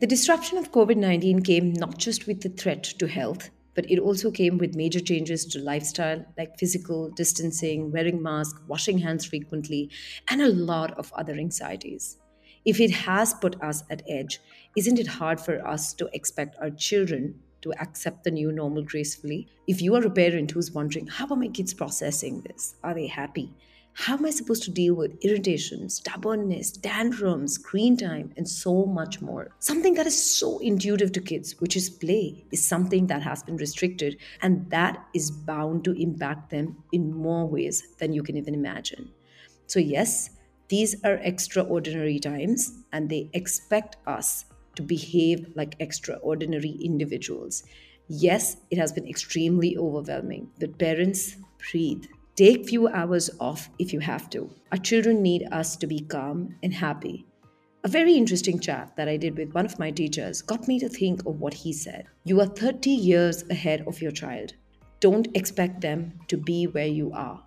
The disruption of COVID 19 came not just with the threat to health, but it also came with major changes to lifestyle like physical distancing, wearing masks, washing hands frequently, and a lot of other anxieties. If it has put us at edge, isn't it hard for us to expect our children to accept the new normal gracefully? If you are a parent who's wondering, how are my kids processing this? Are they happy? How am I supposed to deal with irritation, stubbornness, tantrums, screen time, and so much more? Something that is so intuitive to kids, which is play, is something that has been restricted, and that is bound to impact them in more ways than you can even imagine. So, yes, these are extraordinary times, and they expect us to behave like extraordinary individuals. Yes, it has been extremely overwhelming, but parents, breathe Take few hours off if you have to. Our children need us to be calm and happy. A very interesting chat that I did with one of my teachers got me to think of what he said. You are 30 years ahead of your child. Don't expect them to be where you are.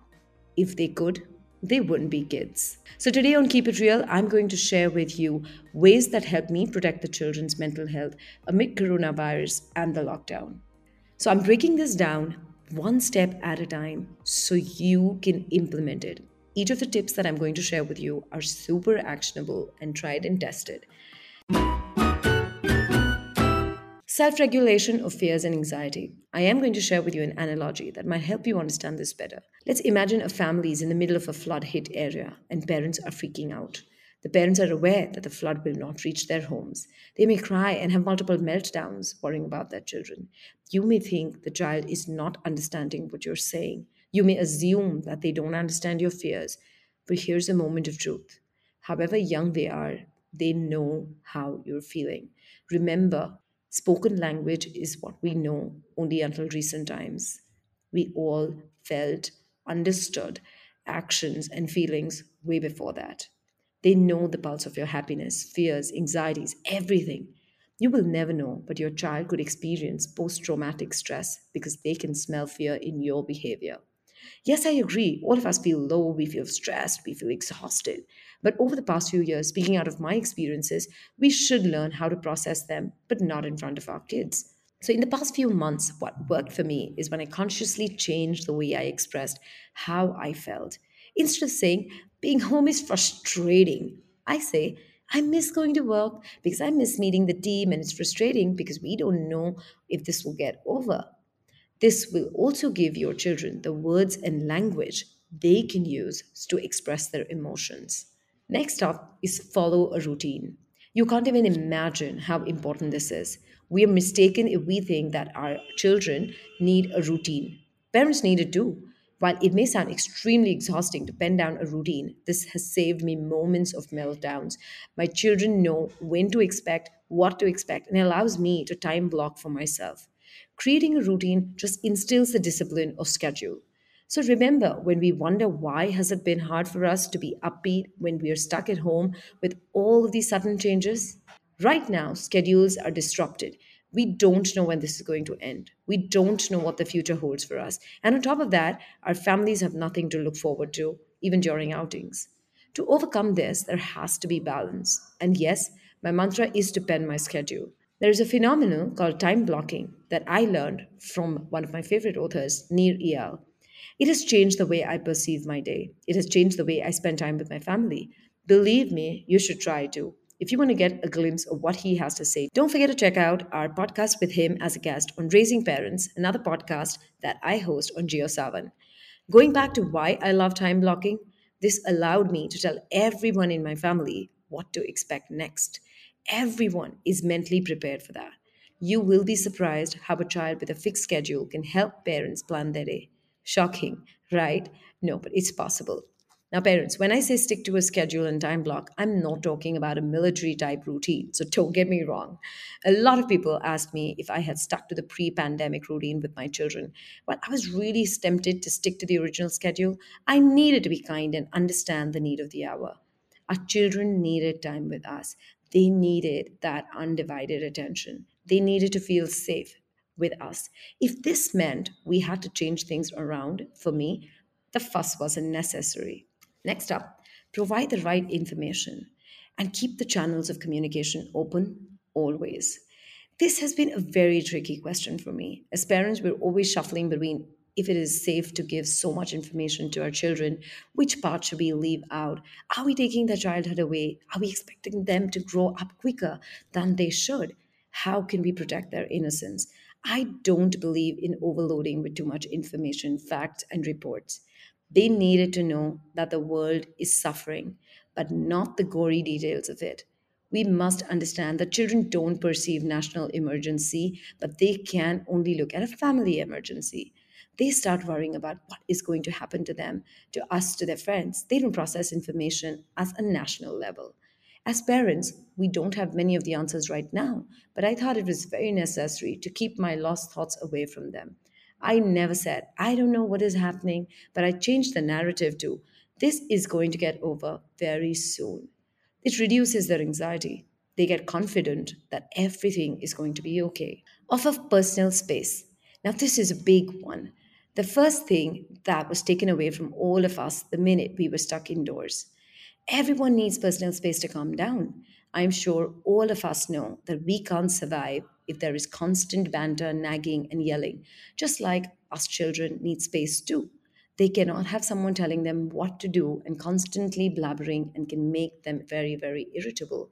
If they could, they wouldn't be kids. So, today on Keep It Real, I'm going to share with you ways that help me protect the children's mental health amid coronavirus and the lockdown. So, I'm breaking this down one step at a time so you can implement it. Each of the tips that I'm going to share with you are super actionable and tried and tested. Self regulation of fears and anxiety. I am going to share with you an analogy that might help you understand this better. Let's imagine a family is in the middle of a flood hit area and parents are freaking out. The parents are aware that the flood will not reach their homes. They may cry and have multiple meltdowns, worrying about their children. You may think the child is not understanding what you're saying. You may assume that they don't understand your fears. But here's a moment of truth. However young they are, they know how you're feeling. Remember, spoken language is what we know only until recent times. We all felt, understood actions and feelings way before that. They know the pulse of your happiness, fears, anxieties, everything. You will never know, but your child could experience post traumatic stress because they can smell fear in your behavior. Yes, I agree. All of us feel low, we feel stressed, we feel exhausted. But over the past few years, speaking out of my experiences, we should learn how to process them, but not in front of our kids. So, in the past few months, what worked for me is when I consciously changed the way I expressed how I felt. Instead of saying, being home is frustrating. I say, I miss going to work because I miss meeting the team, and it's frustrating because we don't know if this will get over. This will also give your children the words and language they can use to express their emotions. Next up is follow a routine. You can't even imagine how important this is. We are mistaken if we think that our children need a routine. Parents need it too. While it may sound extremely exhausting to pen down a routine, this has saved me moments of meltdowns. My children know when to expect, what to expect, and allows me to time block for myself. Creating a routine just instills the discipline of schedule. So remember, when we wonder why has it been hard for us to be upbeat when we are stuck at home with all of these sudden changes? Right now, schedules are disrupted we don't know when this is going to end. We don't know what the future holds for us. And on top of that, our families have nothing to look forward to, even during outings. To overcome this, there has to be balance. And yes, my mantra is to pen my schedule. There is a phenomenon called time blocking that I learned from one of my favorite authors, Nir Eyal. It has changed the way I perceive my day. It has changed the way I spend time with my family. Believe me, you should try to. If you want to get a glimpse of what he has to say, don't forget to check out our podcast with him as a guest on Raising Parents, another podcast that I host on JioSaavn. Going back to why I love time blocking, this allowed me to tell everyone in my family what to expect next. Everyone is mentally prepared for that. You will be surprised how a child with a fixed schedule can help parents plan their day. Shocking, right? No, but it's possible. Now, parents, when I say stick to a schedule and time block, I'm not talking about a military type routine. So don't get me wrong. A lot of people asked me if I had stuck to the pre pandemic routine with my children. But I was really tempted to stick to the original schedule. I needed to be kind and understand the need of the hour. Our children needed time with us, they needed that undivided attention. They needed to feel safe with us. If this meant we had to change things around, for me, the fuss wasn't necessary. Next up, provide the right information and keep the channels of communication open always. This has been a very tricky question for me. As parents, we're always shuffling between if it is safe to give so much information to our children, which part should we leave out? Are we taking their childhood away? Are we expecting them to grow up quicker than they should? How can we protect their innocence? I don't believe in overloading with too much information, facts, and reports. They needed to know that the world is suffering, but not the gory details of it. We must understand that children don't perceive national emergency, but they can only look at a family emergency. They start worrying about what is going to happen to them, to us, to their friends. They don't process information as a national level. As parents, we don't have many of the answers right now, but I thought it was very necessary to keep my lost thoughts away from them. I never said, I don't know what is happening, but I changed the narrative to, this is going to get over very soon. It reduces their anxiety. They get confident that everything is going to be okay. Off of personal space. Now, this is a big one. The first thing that was taken away from all of us the minute we were stuck indoors. Everyone needs personal space to calm down. I'm sure all of us know that we can't survive if there is constant banter, nagging, and yelling, just like us children need space too. They cannot have someone telling them what to do and constantly blabbering and can make them very, very irritable.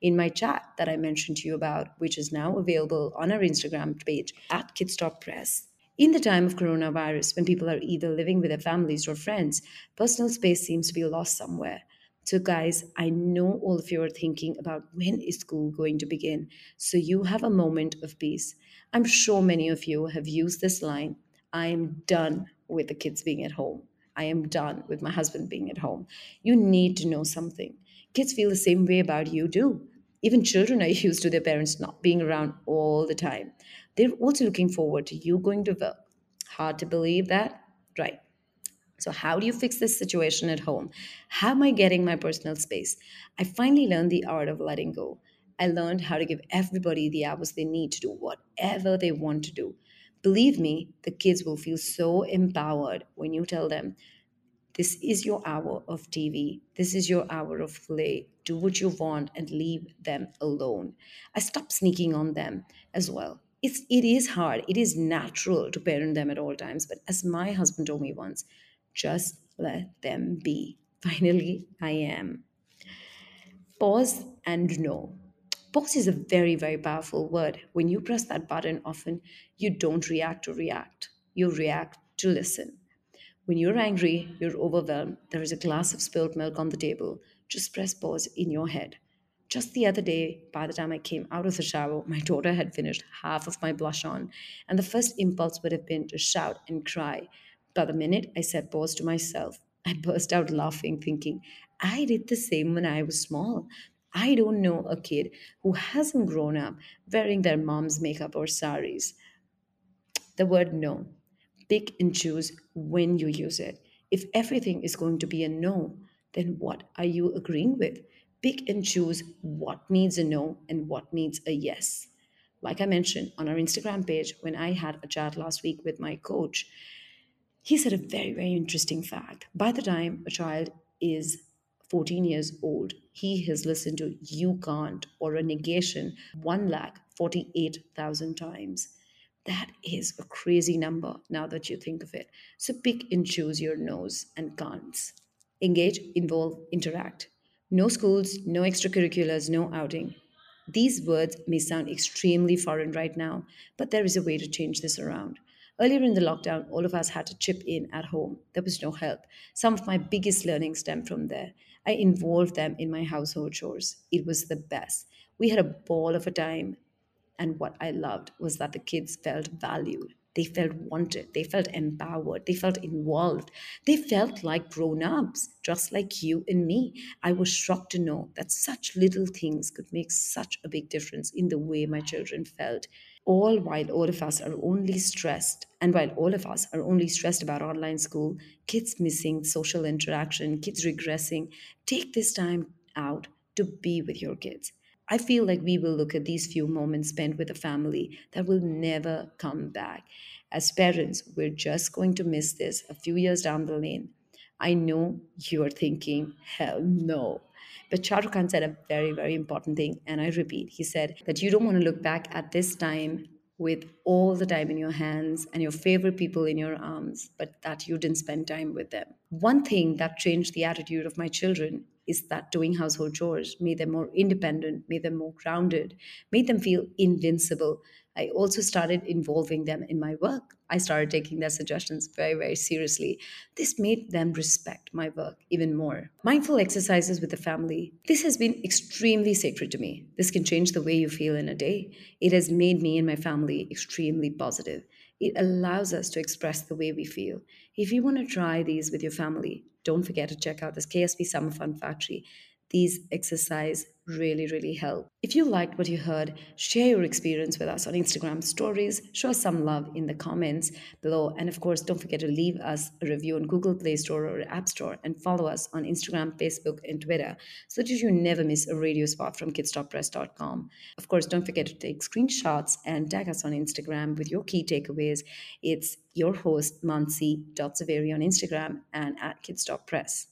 In my chat that I mentioned to you about, which is now available on our Instagram page at Kids Stop Press, in the time of coronavirus, when people are either living with their families or friends, personal space seems to be lost somewhere. So, guys, I know all of you are thinking about when is school going to begin, so you have a moment of peace. I'm sure many of you have used this line I am done with the kids being at home. I am done with my husband being at home. You need to know something. Kids feel the same way about you, too. Even children are used to their parents not being around all the time. They're also looking forward to you going to work. Hard to believe that? Right. So, how do you fix this situation at home? How am I getting my personal space? I finally learned the art of letting go. I learned how to give everybody the hours they need to do whatever they want to do. Believe me, the kids will feel so empowered when you tell them, This is your hour of TV. This is your hour of play. Do what you want and leave them alone. I stopped sneaking on them as well. It's, it is hard. It is natural to parent them at all times. But as my husband told me once, just let them be. Finally, I am. Pause and know. Pause is a very, very powerful word. When you press that button, often you don't react to react, you react to listen. When you're angry, you're overwhelmed, there is a glass of spilled milk on the table, just press pause in your head. Just the other day, by the time I came out of the shower, my daughter had finished half of my blush on, and the first impulse would have been to shout and cry. But the minute I said pause to myself, I burst out laughing, thinking, I did the same when I was small. I don't know a kid who hasn't grown up wearing their mom's makeup or saris. The word no. Pick and choose when you use it. If everything is going to be a no, then what are you agreeing with? Pick and choose what needs a no and what needs a yes. Like I mentioned on our Instagram page, when I had a chat last week with my coach, he said a very, very interesting fact. By the time a child is 14 years old, he has listened to you can't or a negation 1 lakh 48,000 times. That is a crazy number now that you think of it. So pick and choose your no's and can'ts. Engage, involve, interact. No schools, no extracurriculars, no outing. These words may sound extremely foreign right now, but there is a way to change this around. Earlier in the lockdown, all of us had to chip in at home. There was no help. Some of my biggest learning stemmed from there. I involved them in my household chores. It was the best. We had a ball of a time. And what I loved was that the kids felt valued. They felt wanted. They felt empowered. They felt involved. They felt like grown ups, just like you and me. I was shocked to know that such little things could make such a big difference in the way my children felt all while all of us are only stressed and while all of us are only stressed about online school kids missing social interaction kids regressing take this time out to be with your kids i feel like we will look at these few moments spent with a family that will never come back. As parents we're just going to miss this a few years down the lane. I know you're thinking hell no. But Shah Khan said a very, very important thing, and I repeat, he said that you don't want to look back at this time with all the time in your hands and your favorite people in your arms, but that you didn't spend time with them. One thing that changed the attitude of my children is that doing household chores made them more independent, made them more grounded, made them feel invincible. I also started involving them in my work. I started taking their suggestions very, very seriously. This made them respect my work even more. Mindful exercises with the family. This has been extremely sacred to me. This can change the way you feel in a day. It has made me and my family extremely positive. It allows us to express the way we feel. If you want to try these with your family, don't forget to check out this KSP Summer Fun Factory. These exercise really, really help. If you liked what you heard, share your experience with us on Instagram stories, show us some love in the comments below, and of course, don't forget to leave us a review on Google Play Store or App Store and follow us on Instagram, Facebook, and Twitter so that you never miss a radio spot from kidsstoppress.com. Of course, don't forget to take screenshots and tag us on Instagram with your key takeaways. It's your host, Mansi.Zaveri on Instagram and at Kids Stop Press.